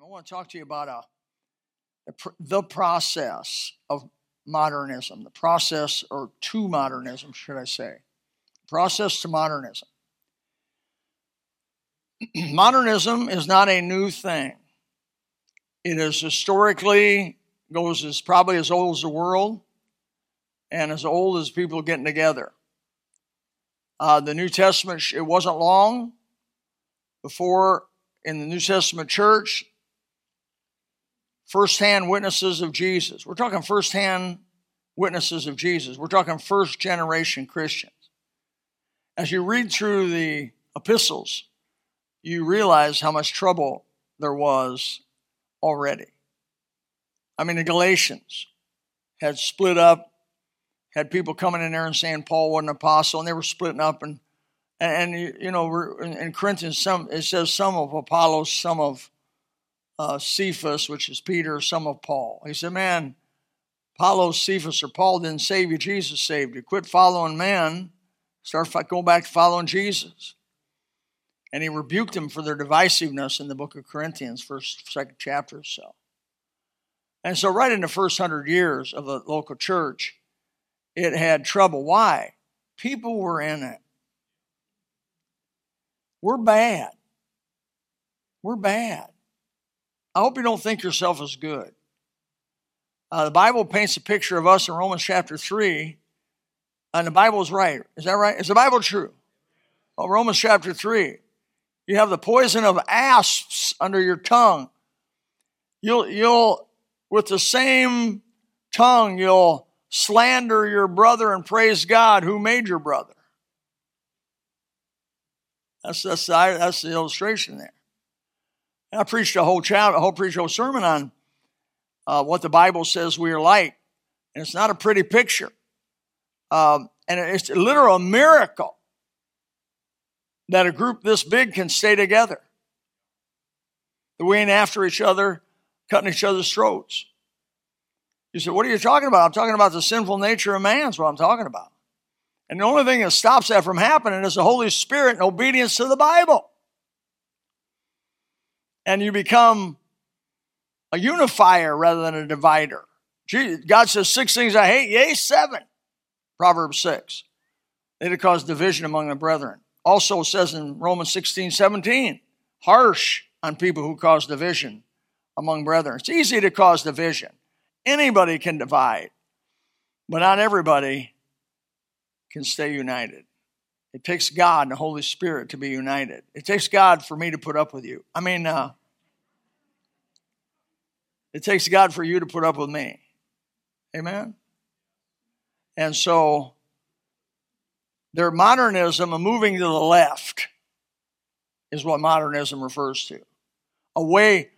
I want to talk to you about a, a the process of modernism, the process or to modernism, should I say? Process to modernism. modernism is not a new thing. It is historically goes as probably as old as the world and as old as people getting together. Uh, the New Testament, it wasn't long before in the New Testament church, firsthand witnesses of Jesus. We're talking firsthand witnesses of Jesus. We're talking first generation Christians. As you read through the epistles, you realize how much trouble there was already. I mean, the Galatians had split up, had people coming in there and saying Paul wasn't an apostle, and they were splitting up. And, and, you know, in Corinthians, some it says some of Apollos, some of uh, Cephas, which is Peter, some of Paul. He said, man, Apollos, Cephas, or Paul didn't save you, Jesus saved you. Quit following man, start going back to following Jesus. And he rebuked them for their divisiveness in the book of Corinthians, first, second chapter or so. And so, right in the first hundred years of the local church, it had trouble. Why? People were in it. We're bad. We're bad. I hope you don't think yourself as good. Uh, the Bible paints a picture of us in Romans chapter 3, and the Bible is right. Is that right? Is the Bible true? Well, Romans chapter 3. You have the poison of asps under your tongue. You'll, you'll, with the same tongue, you'll slander your brother and praise God who made your brother. That's, that's, the, that's the illustration there. I preached a whole chapter, a whole preached a whole sermon on uh, what the Bible says we are like, and it's not a pretty picture. Um, and it's a literal miracle that a group this big can stay together. That we ain't after each other, cutting each other's throats. You said, What are you talking about? I'm talking about the sinful nature of man, is what I'm talking about. And the only thing that stops that from happening is the Holy Spirit and obedience to the Bible and you become a unifier rather than a divider. God says six things I hate, yea, seven. Proverbs 6. They to cause division among the brethren. Also says in Romans 16, 17, harsh on people who cause division among brethren. It's easy to cause division. Anybody can divide, but not everybody can stay united. It takes God and the Holy Spirit to be united. It takes God for me to put up with you. I mean, uh, it takes God for you to put up with me. Amen? And so, their modernism and moving to the left is what modernism refers to. Away,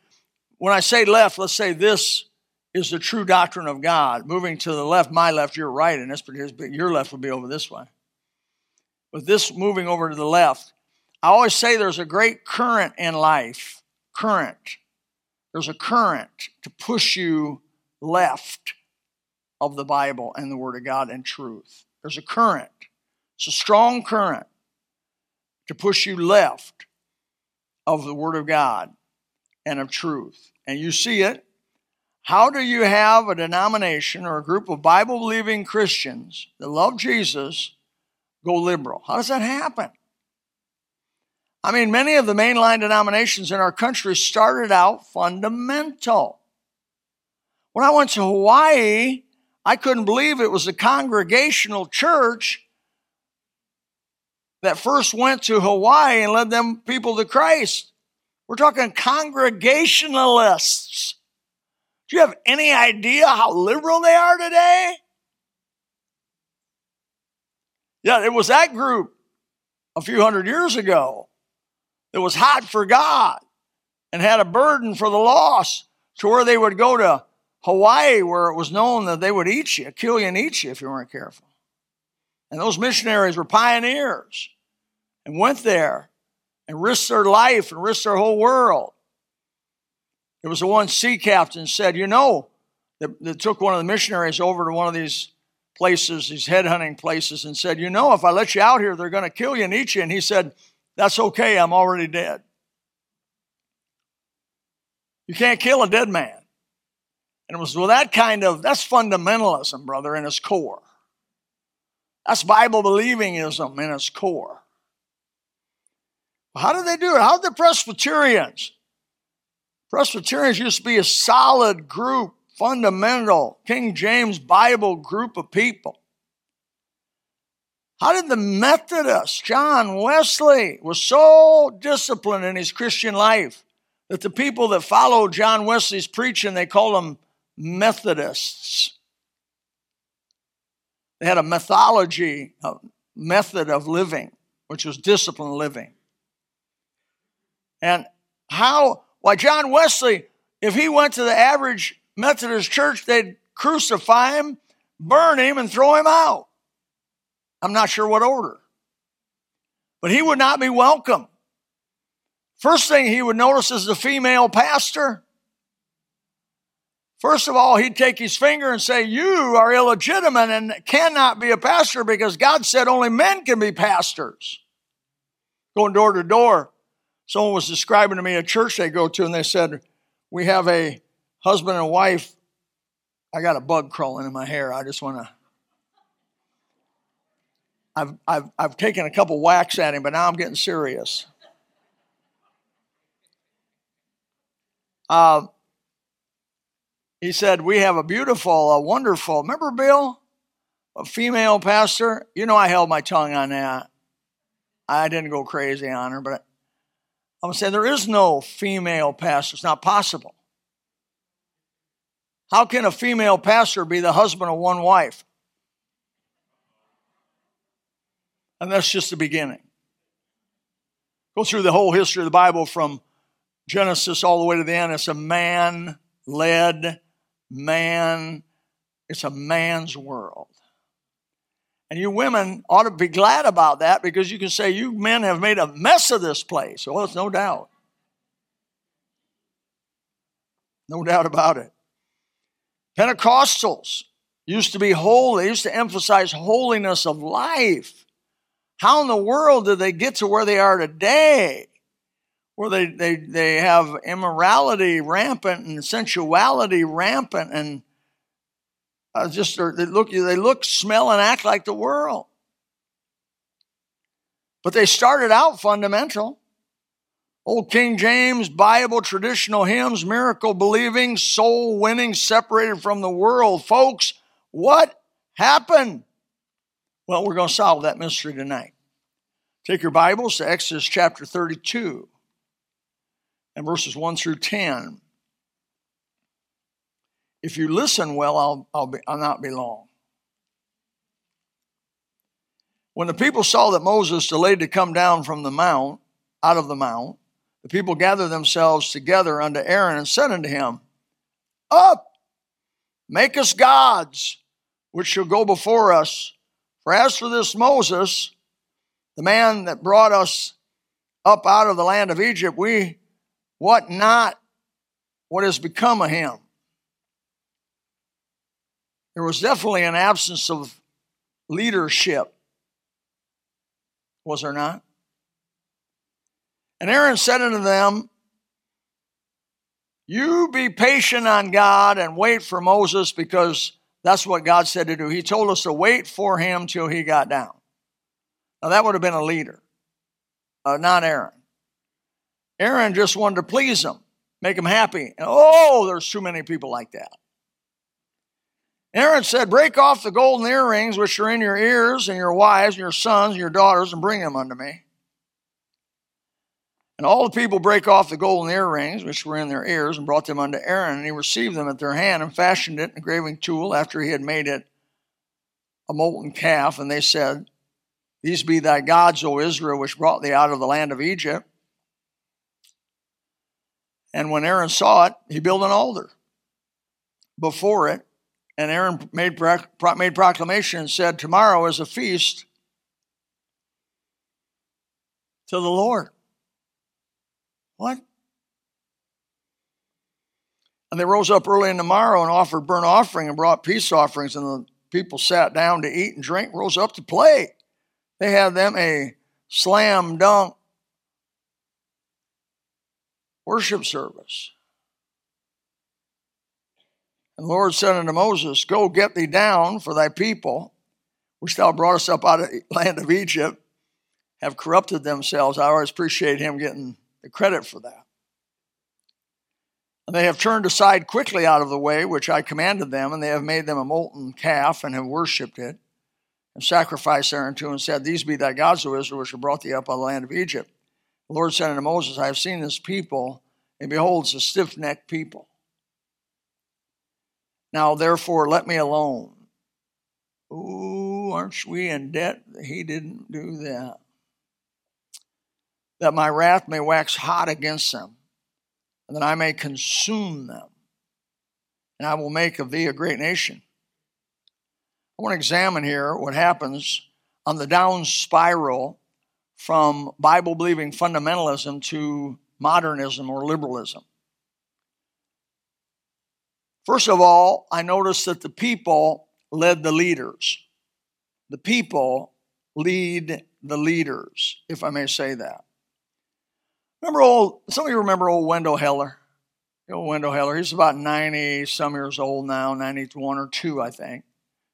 when I say left, let's say this is the true doctrine of God. Moving to the left, my left, your right, and this but your left would be over this way. With this moving over to the left, I always say there's a great current in life. Current. There's a current to push you left of the Bible and the Word of God and truth. There's a current. It's a strong current to push you left of the Word of God and of truth. And you see it. How do you have a denomination or a group of Bible believing Christians that love Jesus go liberal? How does that happen? I mean, many of the mainline denominations in our country started out fundamental. When I went to Hawaii, I couldn't believe it was a congregational church that first went to Hawaii and led them people to Christ. We're talking congregationalists. Do you have any idea how liberal they are today? Yeah, it was that group a few hundred years ago that was hot for God and had a burden for the lost to where they would go to Hawaii where it was known that they would eat you, kill you and eat you if you weren't careful. And those missionaries were pioneers and went there and risked their life and risked their whole world. There was the one sea captain said, you know, that, that took one of the missionaries over to one of these places, these headhunting places, and said, you know, if I let you out here, they're going to kill you and eat you. And he said, that's okay, I'm already dead. You can't kill a dead man. And it was well, that kind of, that's fundamentalism, brother, in its core. That's Bible believingism in its core. How did they do it? How did the Presbyterians? Presbyterians used to be a solid group, fundamental, King James Bible group of people. How did the Methodists, John Wesley, was so disciplined in his Christian life that the people that followed John Wesley's preaching, they called them Methodists. They had a methodology, a method of living, which was disciplined living. And how, why, John Wesley, if he went to the average Methodist church, they'd crucify him, burn him, and throw him out. I'm not sure what order. But he would not be welcome. First thing he would notice is the female pastor. First of all, he'd take his finger and say, You are illegitimate and cannot be a pastor because God said only men can be pastors. Going door to door, someone was describing to me a church they go to, and they said, We have a husband and wife. I got a bug crawling in my hair. I just want to. I've, I've, I've taken a couple whacks at him, but now I'm getting serious. Uh, he said, We have a beautiful, a wonderful, remember Bill? A female pastor. You know, I held my tongue on that. I didn't go crazy on her, but I'm saying there is no female pastor. It's not possible. How can a female pastor be the husband of one wife? And that's just the beginning. Go through the whole history of the Bible from Genesis all the way to the end. It's a man led, man, it's a man's world. And you women ought to be glad about that because you can say, You men have made a mess of this place. Well, it's no doubt. No doubt about it. Pentecostals used to be holy, used to emphasize holiness of life. How in the world did they get to where they are today? Where they, they, they have immorality rampant and sensuality rampant and uh, just they look, they look, smell, and act like the world. But they started out fundamental. Old King James, Bible, traditional hymns, miracle believing, soul winning, separated from the world. Folks, what happened? Well, we're going to solve that mystery tonight. Take your Bibles to Exodus chapter 32 and verses 1 through 10. If you listen well, I'll, I'll, be, I'll not be long. When the people saw that Moses delayed to come down from the mount, out of the mount, the people gathered themselves together unto Aaron and said unto him, Up, make us gods, which shall go before us. For as for this Moses, the man that brought us up out of the land of Egypt, we what not what has become of him. There was definitely an absence of leadership, was there not? And Aaron said unto them, You be patient on God and wait for Moses because that's what God said to do. He told us to wait for him till he got down. Now, that would have been a leader, uh, not Aaron. Aaron just wanted to please him, make him happy. And, oh, there's too many people like that. Aaron said, Break off the golden earrings which are in your ears, and your wives, and your sons, and your daughters, and bring them unto me. And all the people break off the golden earrings which were in their ears, and brought them unto Aaron, and he received them at their hand, and fashioned it in a graving tool after he had made it a molten calf. And they said, these be thy gods, O Israel, which brought thee out of the land of Egypt. And when Aaron saw it, he built an altar before it. And Aaron made, made proclamation and said, Tomorrow is a feast to the Lord. What? And they rose up early in the morrow and offered burnt offering and brought peace offerings. And the people sat down to eat and drink, rose up to play. They had them a slam dunk worship service. And the Lord said unto Moses, Go get thee down, for thy people, which thou broughtest up out of the land of Egypt, have corrupted themselves. I always appreciate him getting the credit for that. And they have turned aside quickly out of the way which I commanded them, and they have made them a molten calf and have worshipped it, and sacrificed thereunto, and said, These be thy gods, O Israel, which have brought thee up out of the land of Egypt. The Lord said unto Moses, I have seen this people, and behold, it's a stiff necked people. Now therefore let me alone. Ooh, aren't we in debt? He didn't do that. That my wrath may wax hot against them, and that I may consume them, and I will make of thee a great nation. I want to examine here what happens on the down spiral from Bible believing fundamentalism to modernism or liberalism. First of all, I noticed that the people led the leaders. The people lead the leaders, if I may say that. Remember old, some of you remember old Wendell Heller? Old Wendell Heller, he's about 90 some years old now, 91 or 2, I think.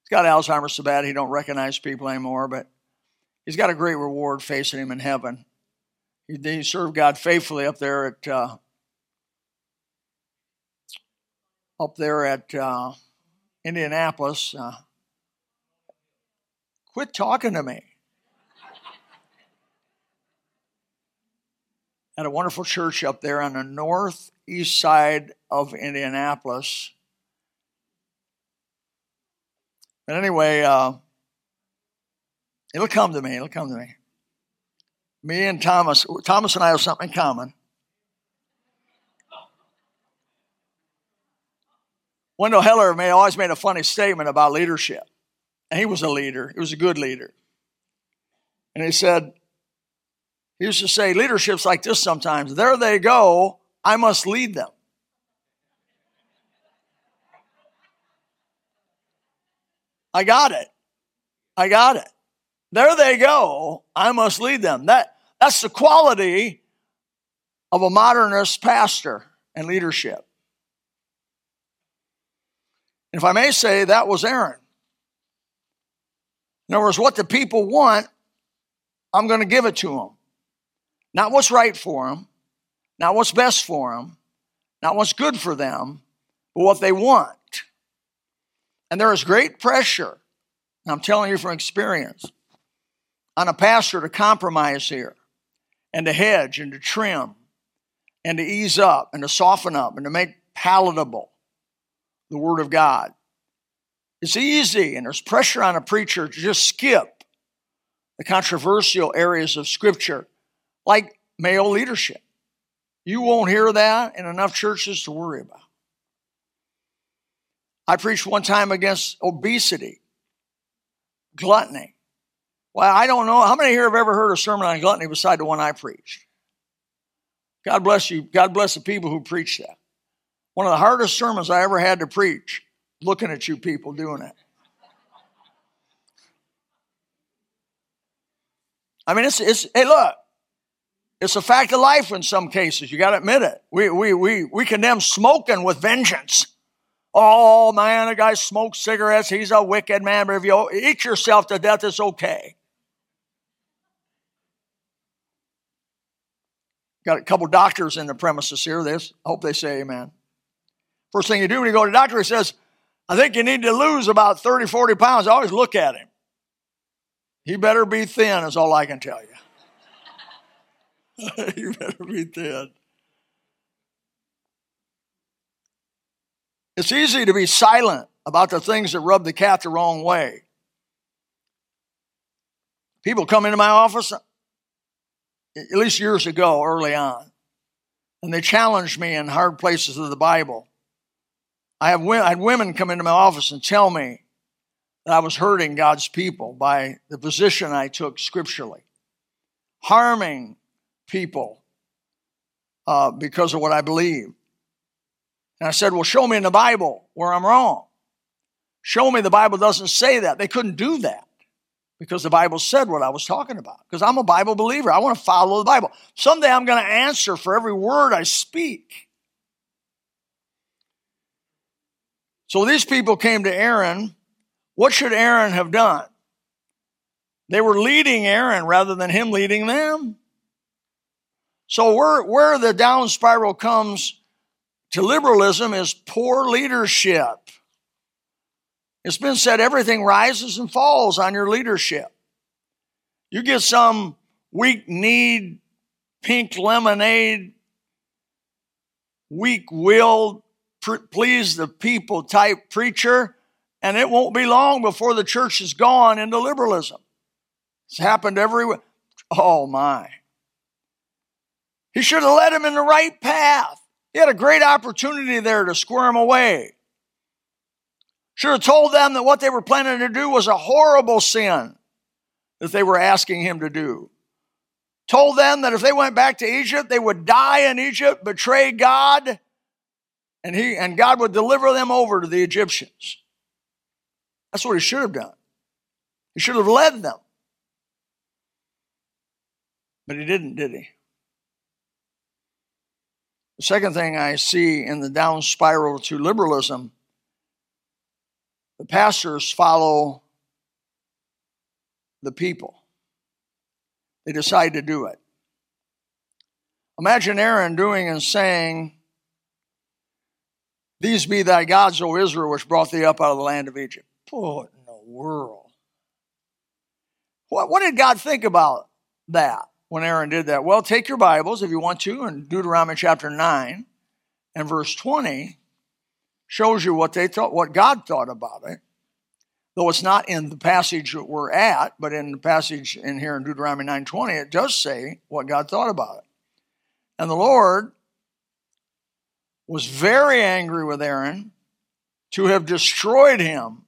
He's got Alzheimer's so bad he don't recognize people anymore, but he's got a great reward facing him in heaven. He, he served God faithfully up there at uh, up there at uh, Indianapolis. Uh, quit talking to me. At a wonderful church up there on the northeast side of Indianapolis. But anyway, uh, it'll come to me. It'll come to me. Me and Thomas, Thomas and I have something in common. Wendell Heller may, always made a funny statement about leadership. And he was a leader, he was a good leader. And he said, he used to say, leadership's like this sometimes. There they go, I must lead them. I got it. I got it. There they go, I must lead them. That, that's the quality of a modernist pastor and leadership. And if I may say, that was Aaron. In other words, what the people want, I'm going to give it to them. Not what's right for them, not what's best for them, not what's good for them, but what they want. And there is great pressure, I'm telling you from experience, on a pastor to compromise here and to hedge and to trim and to ease up and to soften up and to make palatable the Word of God. It's easy, and there's pressure on a preacher to just skip the controversial areas of Scripture, like male leadership. You won't hear that in enough churches to worry about. I preached one time against obesity, gluttony. Well, I don't know. How many here have ever heard a sermon on gluttony beside the one I preached? God bless you. God bless the people who preach that. One of the hardest sermons I ever had to preach, looking at you people doing it. I mean, it's, it's hey, look, it's a fact of life in some cases. You got to admit it. We, we, we, we condemn smoking with vengeance. Oh, man, a guy smokes cigarettes. He's a wicked man. But if you eat yourself to death, it's okay. Got a couple doctors in the premises here. This, I hope they say amen. First thing you do when you go to the doctor, he says, I think you need to lose about 30, 40 pounds. I always look at him. He better be thin, is all I can tell you. you better be thin. It's easy to be silent about the things that rub the cat the wrong way. People come into my office, at least years ago, early on, and they challenge me in hard places of the Bible. I, have, I had women come into my office and tell me that I was hurting God's people by the position I took scripturally, harming people uh, because of what I believe. And I said, Well, show me in the Bible where I'm wrong. Show me the Bible doesn't say that. They couldn't do that because the Bible said what I was talking about. Because I'm a Bible believer. I want to follow the Bible. Someday I'm going to answer for every word I speak. So these people came to Aaron. What should Aaron have done? They were leading Aaron rather than him leading them. So where, where the down spiral comes to liberalism is poor leadership. It's been said everything rises and falls on your leadership. You get some weak kneed, pink lemonade, weak willed, please the people type preacher, and it won't be long before the church is gone into liberalism. It's happened everywhere. Oh my. He should have led him in the right path. He had a great opportunity there to square him away. Should have told them that what they were planning to do was a horrible sin that they were asking him to do. Told them that if they went back to Egypt, they would die in Egypt, betray God, and he and God would deliver them over to the Egyptians. That's what he should have done. He should have led them. But he didn't, did he? The second thing I see in the down spiral to liberalism, the pastors follow the people. They decide to do it. Imagine Aaron doing and saying, these be thy gods, O Israel, which brought thee up out of the land of Egypt. What in the world? What, what did God think about that when Aaron did that? Well, take your Bibles if you want to, and Deuteronomy chapter 9 and verse 20 shows you what they thought, what God thought about it. Though it's not in the passage that we're at, but in the passage in here in Deuteronomy 9:20, it does say what God thought about it. And the Lord was very angry with Aaron to have destroyed him.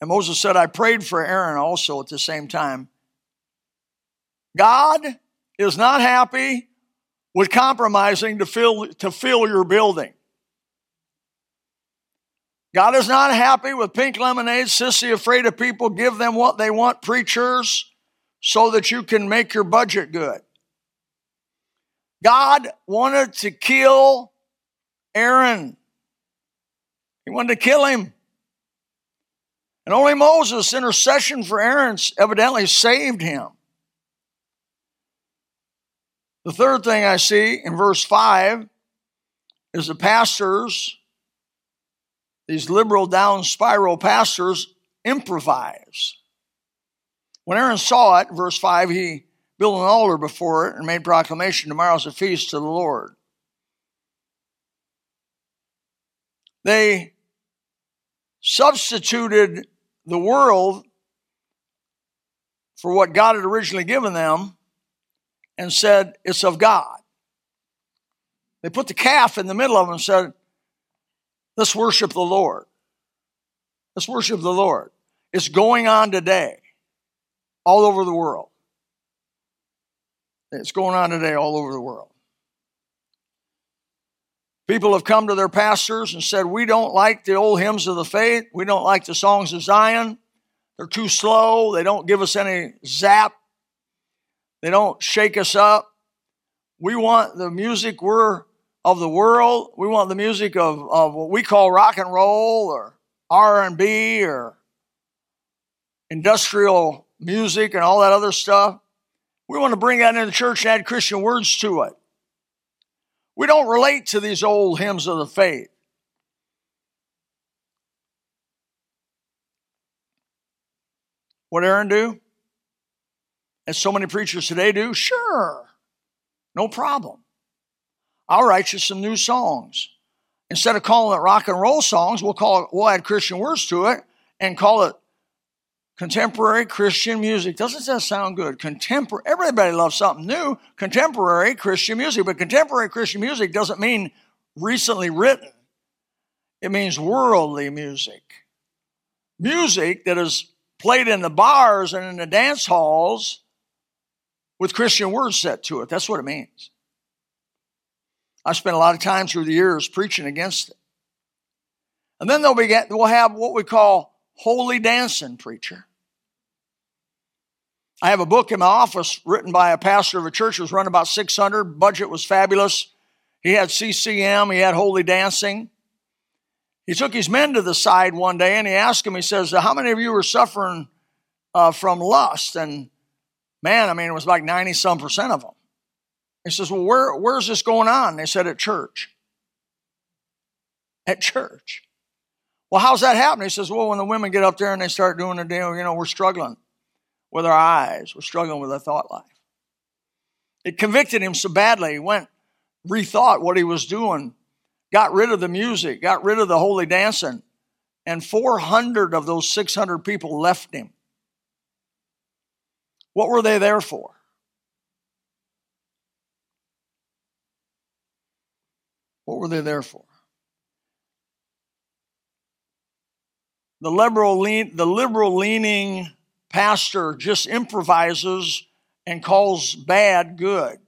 And Moses said, I prayed for Aaron also at the same time. God is not happy with compromising to fill, to fill your building. God is not happy with pink lemonade, sissy afraid of people, give them what they want, preachers, so that you can make your budget good. God wanted to kill Aaron. He wanted to kill him. And only Moses' intercession for Aaron evidently saved him. The third thing I see in verse 5 is the pastors, these liberal down spiral pastors, improvise. When Aaron saw it, verse 5, he built an altar before it and made proclamation tomorrow's a feast to the Lord. They substituted the world for what God had originally given them and said, It's of God. They put the calf in the middle of them and said, Let's worship the Lord. Let's worship the Lord. It's going on today all over the world. It's going on today all over the world. People have come to their pastors and said, We don't like the old hymns of the faith. We don't like the songs of Zion. They're too slow. They don't give us any zap. They don't shake us up. We want the music we're of the world. We want the music of, of what we call rock and roll or R&B or industrial music and all that other stuff. We want to bring that into the church and add Christian words to it. We don't relate to these old hymns of the faith. What Aaron do? As so many preachers today do? Sure. No problem. I'll write you some new songs. Instead of calling it rock and roll songs, we'll call it, we'll add Christian words to it and call it Contemporary Christian music. Doesn't that sound good? Contemporary, everybody loves something new. Contemporary Christian music, but contemporary Christian music doesn't mean recently written. It means worldly music. Music that is played in the bars and in the dance halls with Christian words set to it. That's what it means. I spent a lot of time through the years preaching against it. And then they'll be, we'll have what we call holy dancing preacher. I have a book in my office written by a pastor of a church that was running about 600. Budget was fabulous. He had CCM, he had holy dancing. He took his men to the side one day and he asked them, he says, How many of you are suffering uh, from lust? And man, I mean, it was like 90 some percent of them. He says, Well, where, where's this going on? They said, At church. At church. Well, how's that happening? He says, Well, when the women get up there and they start doing the deal, you know, we're struggling with our eyes, we're struggling with our thought life. It convicted him so badly. He went, rethought what he was doing, got rid of the music, got rid of the holy dancing, and 400 of those 600 people left him. What were they there for? What were they there for? The liberal, lean, the liberal leaning pastor just improvises and calls bad good.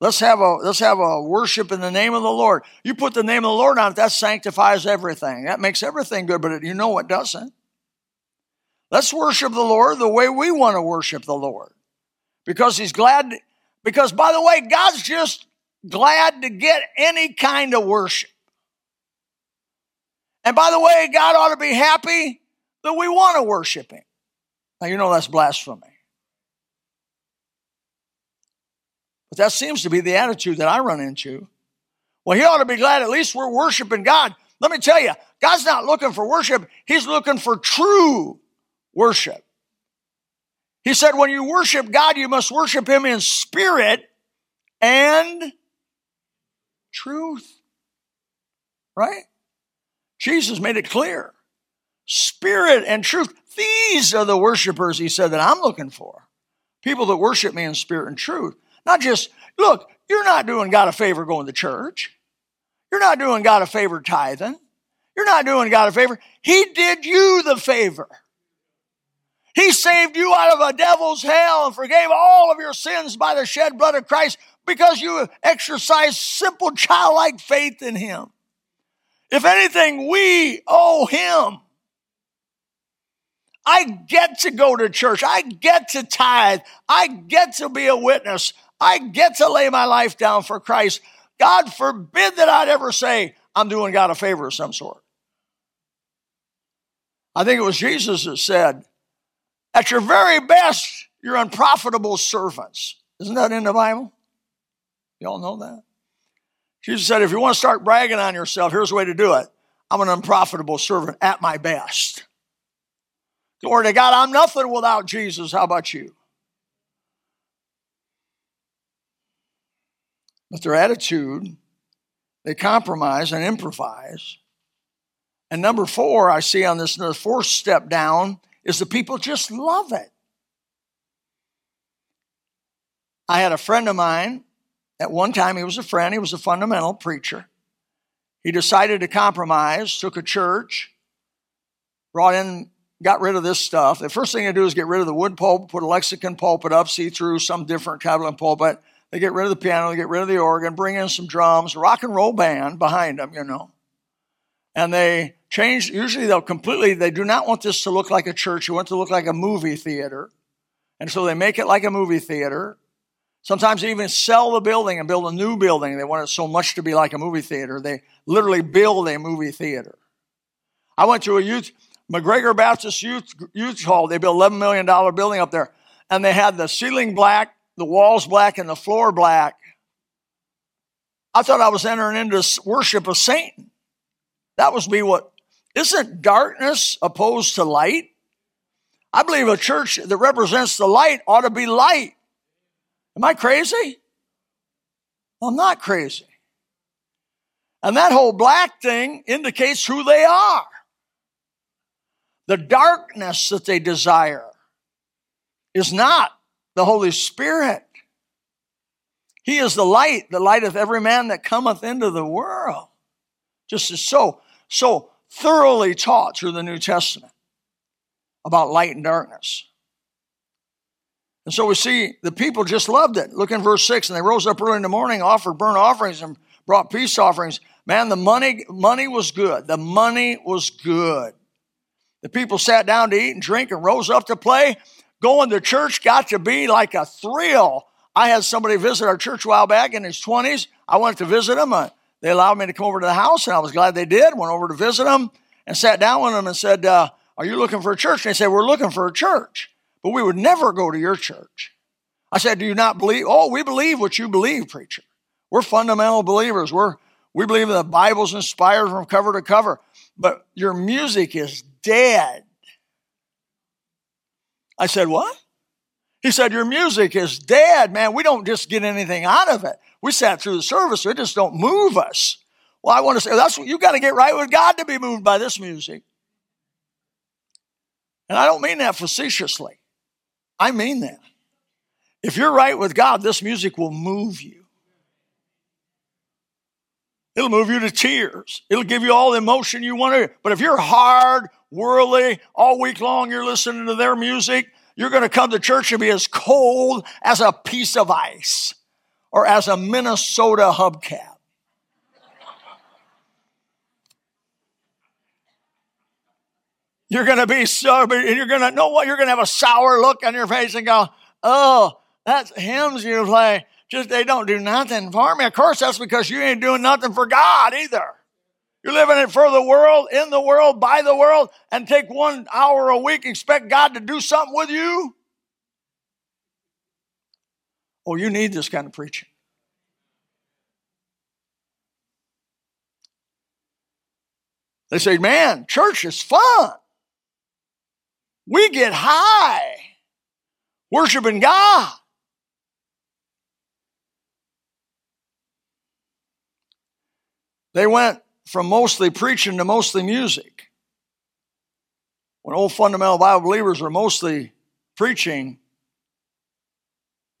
Let's have a let's have a worship in the name of the Lord. You put the name of the Lord on it, that sanctifies everything. That makes everything good, but you know it doesn't. Let's worship the Lord the way we want to worship the Lord. Because he's glad because by the way, God's just glad to get any kind of worship. And by the way, God ought to be happy that we want to worship him. Now you know that's blasphemy. But that seems to be the attitude that I run into. Well, he ought to be glad at least we're worshiping God. Let me tell you, God's not looking for worship, He's looking for true worship. He said, when you worship God, you must worship Him in spirit and truth. Right? Jesus made it clear. Spirit and truth. These are the worshipers, he said, that I'm looking for. People that worship me in spirit and truth. Not just, look, you're not doing God a favor going to church. You're not doing God a favor tithing. You're not doing God a favor. He did you the favor. He saved you out of a devil's hell and forgave all of your sins by the shed blood of Christ because you exercised simple childlike faith in Him. If anything, we owe Him. I get to go to church. I get to tithe. I get to be a witness. I get to lay my life down for Christ. God forbid that I'd ever say, I'm doing God a favor of some sort. I think it was Jesus that said, at your very best, you're unprofitable servants. Isn't that in the Bible? Y'all know that? Jesus said, if you want to start bragging on yourself, here's the way to do it. I'm an unprofitable servant at my best. Glory to God, I'm nothing without Jesus. How about you? But their attitude, they compromise and improvise. And number four, I see on this, the fourth step down, is the people just love it. I had a friend of mine, at one time he was a friend, he was a fundamental preacher. He decided to compromise, took a church, brought in, got rid of this stuff. The first thing to do is get rid of the wood pulpit, put a lexicon pulpit up, see through some different Catholic pulpit. They get rid of the piano, they get rid of the organ, bring in some drums, rock and roll band behind them, you know. And they change, usually they'll completely, they do not want this to look like a church. They want it to look like a movie theater. And so they make it like a movie theater. Sometimes they even sell the building and build a new building. They want it so much to be like a movie theater. They literally build a movie theater. I went to a youth, McGregor Baptist Youth, Youth Hall. They built $11 million building up there. And they had the ceiling black, the walls black and the floor black. I thought I was entering into worship of Satan. That was me what isn't darkness opposed to light? I believe a church that represents the light ought to be light. Am I crazy? I'm not crazy. And that whole black thing indicates who they are. The darkness that they desire is not the Holy Spirit. He is the light, the light of every man that cometh into the world. Just as so, so thoroughly taught through the New Testament about light and darkness. And so we see the people just loved it. Look in verse 6, and they rose up early in the morning, offered burnt offerings, and brought peace offerings. Man, the money, money was good. The money was good. The people sat down to eat and drink and rose up to play going to church got to be like a thrill. I had somebody visit our church a while back in his 20s. I went to visit him. They allowed me to come over to the house, and I was glad they did. Went over to visit them and sat down with them and said, uh, Are you looking for a church? And they said, We're looking for a church, but we would never go to your church. I said, Do you not believe? Oh, we believe what you believe, preacher. We're fundamental believers. We're, we believe the Bible's inspired from cover to cover, but your music is dead. I said, What? He said, Your music is dead, man. We don't just get anything out of it. We sat through the service, it just don't move us. Well, I want to say that's what you got to get right with God to be moved by this music. And I don't mean that facetiously. I mean that. If you're right with God, this music will move you. It'll move you to tears. It'll give you all the emotion you want to. But if you're hard, worldly, all week long you're listening to their music, you're going to come to church and be as cold as a piece of ice or as a Minnesota hubcap. You're going to be so, and you're going to know what? You're going to have a sour look on your face and go, oh, that's hymns you play. Just they don't do nothing for me. Of course, that's because you ain't doing nothing for God either. You're living it for the world, in the world, by the world, and take one hour a week, expect God to do something with you? Oh, you need this kind of preaching. They say, man, church is fun. We get high worshiping God. They went from mostly preaching to mostly music. When old fundamental Bible believers were mostly preaching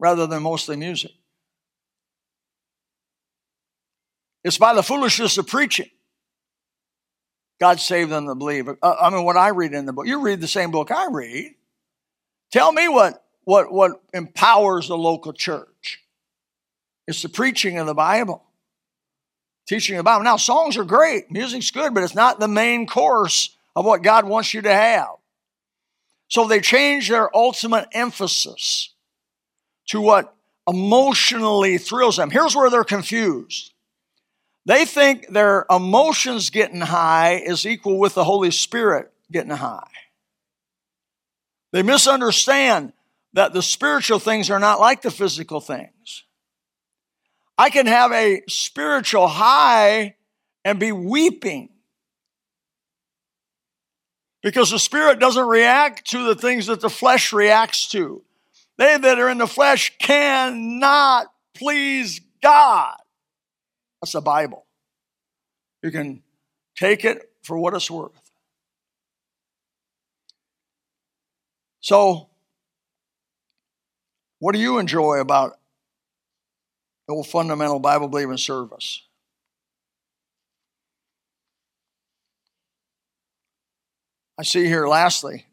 rather than mostly music. It's by the foolishness of preaching. God saved them to believe. Uh, I mean, what I read in the book, you read the same book I read. Tell me what, what, what empowers the local church. It's the preaching of the Bible teaching the Bible. Now, songs are great, music's good, but it's not the main course of what God wants you to have. So they change their ultimate emphasis to what emotionally thrills them. Here's where they're confused. They think their emotions getting high is equal with the Holy Spirit getting high. They misunderstand that the spiritual things are not like the physical things. I can have a spiritual high and be weeping because the spirit doesn't react to the things that the flesh reacts to. They that are in the flesh cannot please God. That's the Bible. You can take it for what it's worth. So, what do you enjoy about old fundamental Bible believing service. I see here, lastly,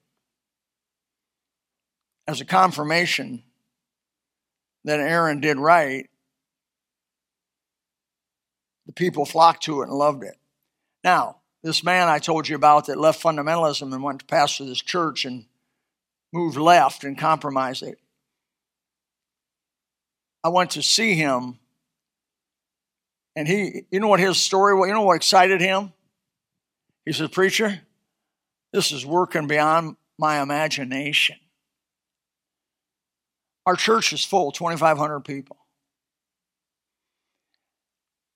as a confirmation that Aaron did right, the people flocked to it and loved it. Now, this man I told you about that left fundamentalism and went to pastor this church and moved left and compromised it. I went to see him. And he, you know what his story was? You know what excited him? He said, Preacher, this is working beyond my imagination. Our church is full, 2,500 people.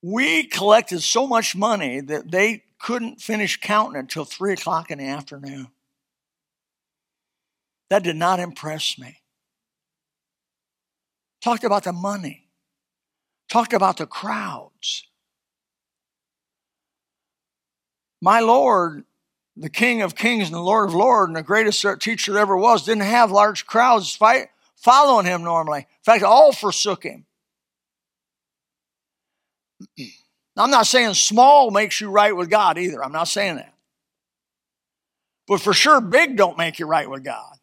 We collected so much money that they couldn't finish counting until 3 o'clock in the afternoon. That did not impress me. Talked about the money. Talked about the crowds. My Lord, the King of Kings and the Lord of Lords, and the greatest teacher there ever was, didn't have large crowds fight, following him normally. In fact, all forsook him. I'm not saying small makes you right with God either. I'm not saying that. But for sure, big don't make you right with God.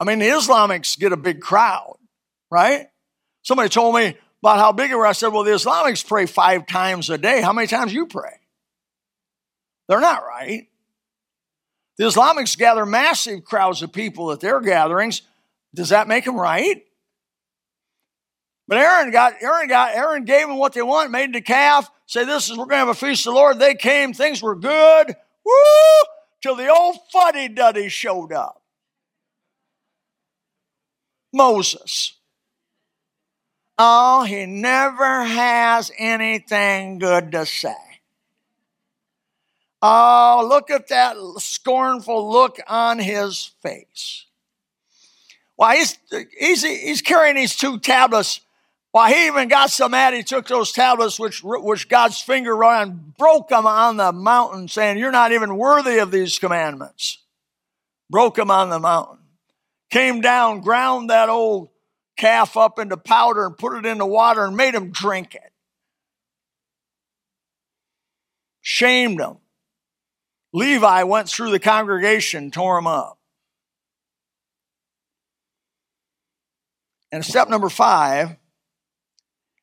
I mean, the Islamics get a big crowd, right? Somebody told me about how big it was. I said, well, the Islamics pray five times a day. How many times you pray? They're not right. The Islamics gather massive crowds of people at their gatherings. Does that make them right? But Aaron got Aaron got Aaron gave them what they want, made the calf, say this is we're gonna have a feast of the Lord. They came, things were good. Woo! Till the old fuddy duddy showed up. Moses. Oh, he never has anything good to say. Oh, look at that scornful look on his face. Why, he's, he's, he's carrying these two tablets. Why, he even got so mad he took those tablets, which, which God's finger wrote and broke them on the mountain, saying, You're not even worthy of these commandments. Broke them on the mountain. Came down, ground that old calf up into powder and put it in the water and made him drink it. Shamed him. Levi went through the congregation, tore them up. And step number five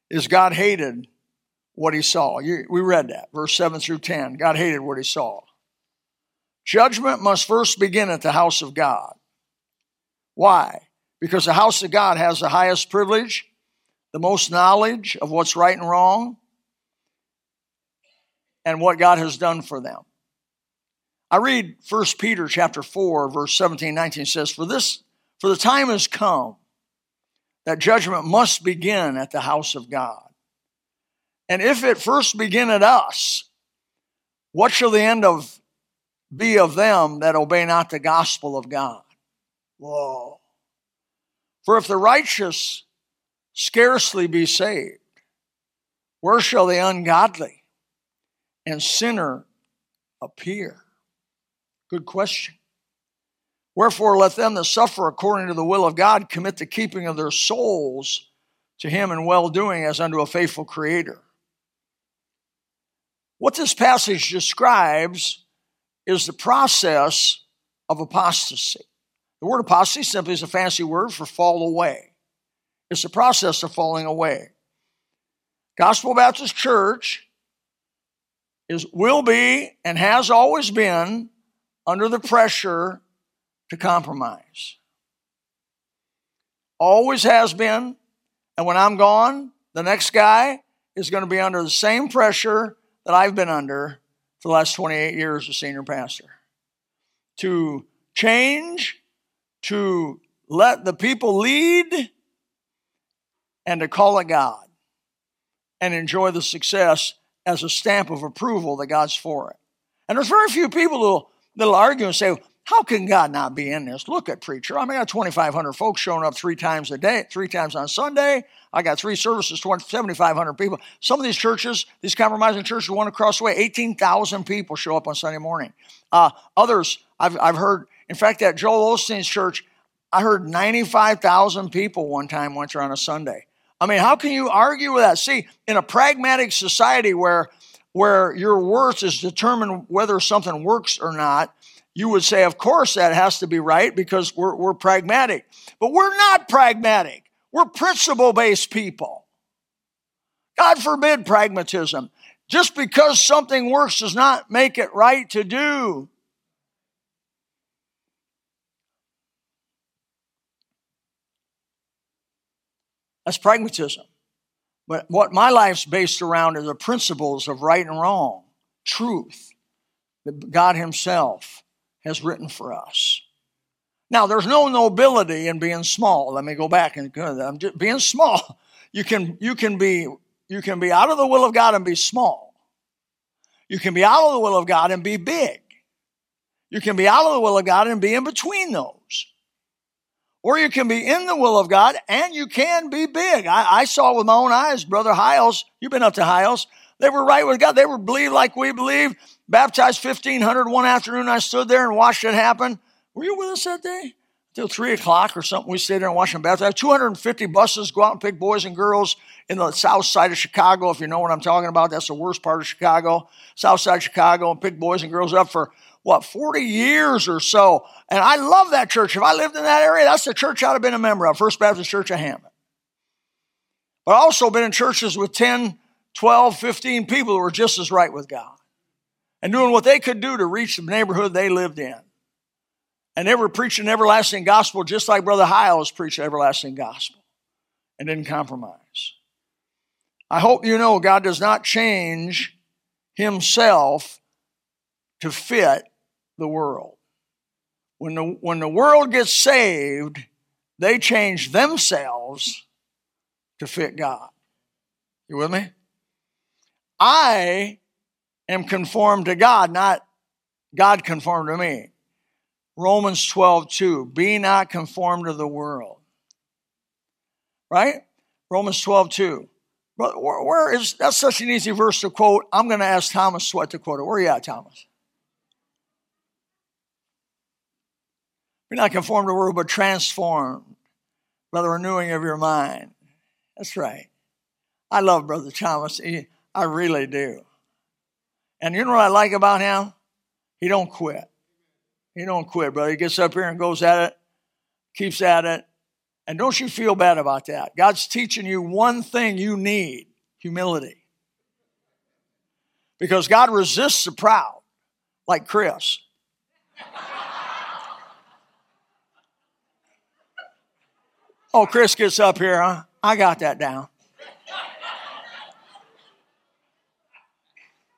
is God hated what he saw. we read that, verse 7 through 10. God hated what he saw. Judgment must first begin at the house of God. Why? Because the house of God has the highest privilege, the most knowledge of what's right and wrong, and what God has done for them. I read 1 Peter chapter 4, verse 17, 19 says, For this, for the time has come that judgment must begin at the house of God. And if it first begin at us, what shall the end of be of them that obey not the gospel of God? Whoa. For if the righteous scarcely be saved, where shall the ungodly and sinner appear? Good question. Wherefore, let them that suffer according to the will of God commit the keeping of their souls to Him in well doing as unto a faithful Creator. What this passage describes is the process of apostasy. The word apostasy simply is a fancy word for fall away. It's the process of falling away. Gospel Baptist Church is will be and has always been under the pressure to compromise. Always has been. And when I'm gone, the next guy is going to be under the same pressure that I've been under for the last 28 years as senior pastor. To change, to let the people lead, and to call it God and enjoy the success as a stamp of approval that God's for it. And there's very few people who that'll argue and say, how can God not be in this? Look at preacher. I mean, I got 2,500 folks showing up three times a day, three times on Sunday. I got three services, 7,500 people. Some of these churches, these compromising churches, one across the way, 18,000 people show up on Sunday morning. Uh, others, I've, I've heard, in fact, at Joel Osteen's church, I heard 95,000 people one time went there on a Sunday. I mean, how can you argue with that? See, in a pragmatic society where where your worth is determined whether something works or not, you would say, of course, that has to be right because we're, we're pragmatic. But we're not pragmatic. We're principle based people. God forbid pragmatism. Just because something works does not make it right to do. That's pragmatism. But what my life's based around are the principles of right and wrong, truth that God Himself has written for us. Now, there's no nobility in being small. Let me go back and I'm just, being small. You can you can be you can be out of the will of God and be small. You can be out of the will of God and be big. You can be out of the will of God and be in between those. Or you can be in the will of God and you can be big. I, I saw with my own eyes, Brother Hyles, you've been up to Hyles. They were right with God. They were believed like we believe. Baptized 1,500 one afternoon. I stood there and watched it happen. Were you with us that day? Till 3 o'clock or something. We stayed there and watched them baptize. 250 buses go out and pick boys and girls in the south side of Chicago, if you know what I'm talking about. That's the worst part of Chicago. South side of Chicago and pick boys and girls up for what, 40 years or so. And I love that church. If I lived in that area, that's the church I'd have been a member of, First Baptist Church of Hammond. But I also been in churches with 10, 12, 15 people who were just as right with God and doing what they could do to reach the neighborhood they lived in. And they were preaching everlasting gospel just like Brother Hyles preached everlasting gospel and didn't compromise. I hope you know God does not change himself to fit the world. When the, when the world gets saved, they change themselves to fit God. You with me? I am conformed to God, not God conformed to me. Romans 12, 2. Be not conformed to the world. Right? Romans 12, 2. But where, is that's such an easy verse to quote? I'm going to ask Thomas Sweat to quote it. Where are you at, Thomas? Be not conformed to the world, but transformed by the renewing of your mind. That's right. I love Brother Thomas. He, I really do. And you know what I like about him? He don't quit. He don't quit, brother. He gets up here and goes at it, keeps at it. And don't you feel bad about that. God's teaching you one thing you need humility. Because God resists the proud, like Chris. Oh, Chris gets up here, huh? I got that down.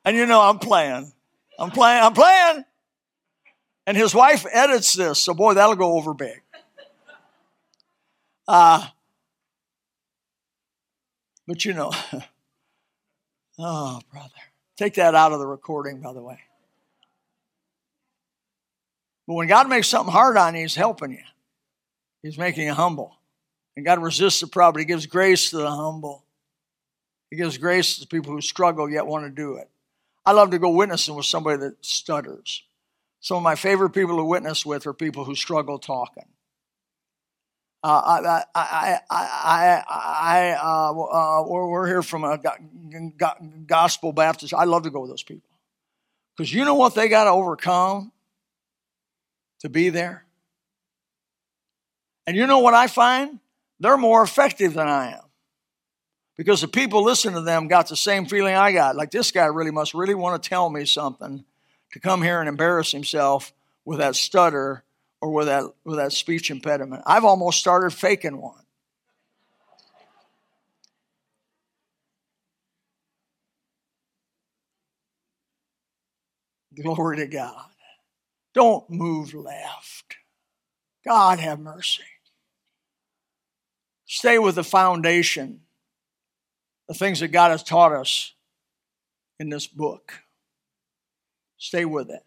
And you know, I'm playing. I'm playing. I'm playing. And his wife edits this, so boy, that'll go over big. Uh, but you know, oh, brother. Take that out of the recording, by the way. But when God makes something hard on you, He's helping you. He's making you humble. And God resists the proud, but He gives grace to the humble. He gives grace to people who struggle yet want to do it. I love to go witnessing with somebody that stutters. Some of my favorite people to witness with are people who struggle talking. Uh, I, I, I, I, uh, uh, we're here from a gospel Baptist. I love to go with those people because you know what they got to overcome to be there. And you know what I find? They're more effective than I am because the people listening to them got the same feeling I got. Like this guy really must really want to tell me something to come here and embarrass himself with that stutter or with that with that speech impediment. I've almost started faking one. Glory to God. Don't move left. God have mercy. Stay with the foundation the things that God has taught us in this book. Stay with it.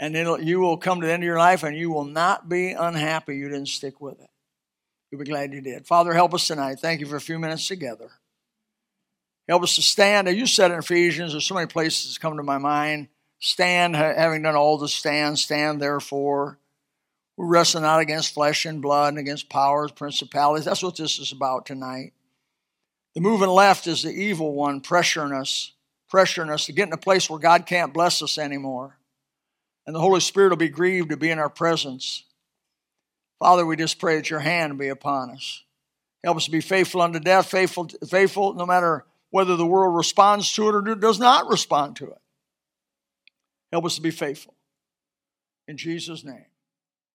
And you will come to the end of your life and you will not be unhappy you didn't stick with it. You'll be glad you did. Father, help us tonight. Thank you for a few minutes together. Help us to stand. You said in Ephesians, there's so many places come to my mind. Stand, having done all to stand, stand therefore. We're wrestling not against flesh and blood and against powers, principalities. That's what this is about tonight. The moving left is the evil one pressuring us, pressuring us to get in a place where God can't bless us anymore. And the Holy Spirit will be grieved to be in our presence. Father, we just pray that your hand be upon us. Help us to be faithful unto death, faithful, faithful no matter whether the world responds to it or does not respond to it. Help us to be faithful. In Jesus' name.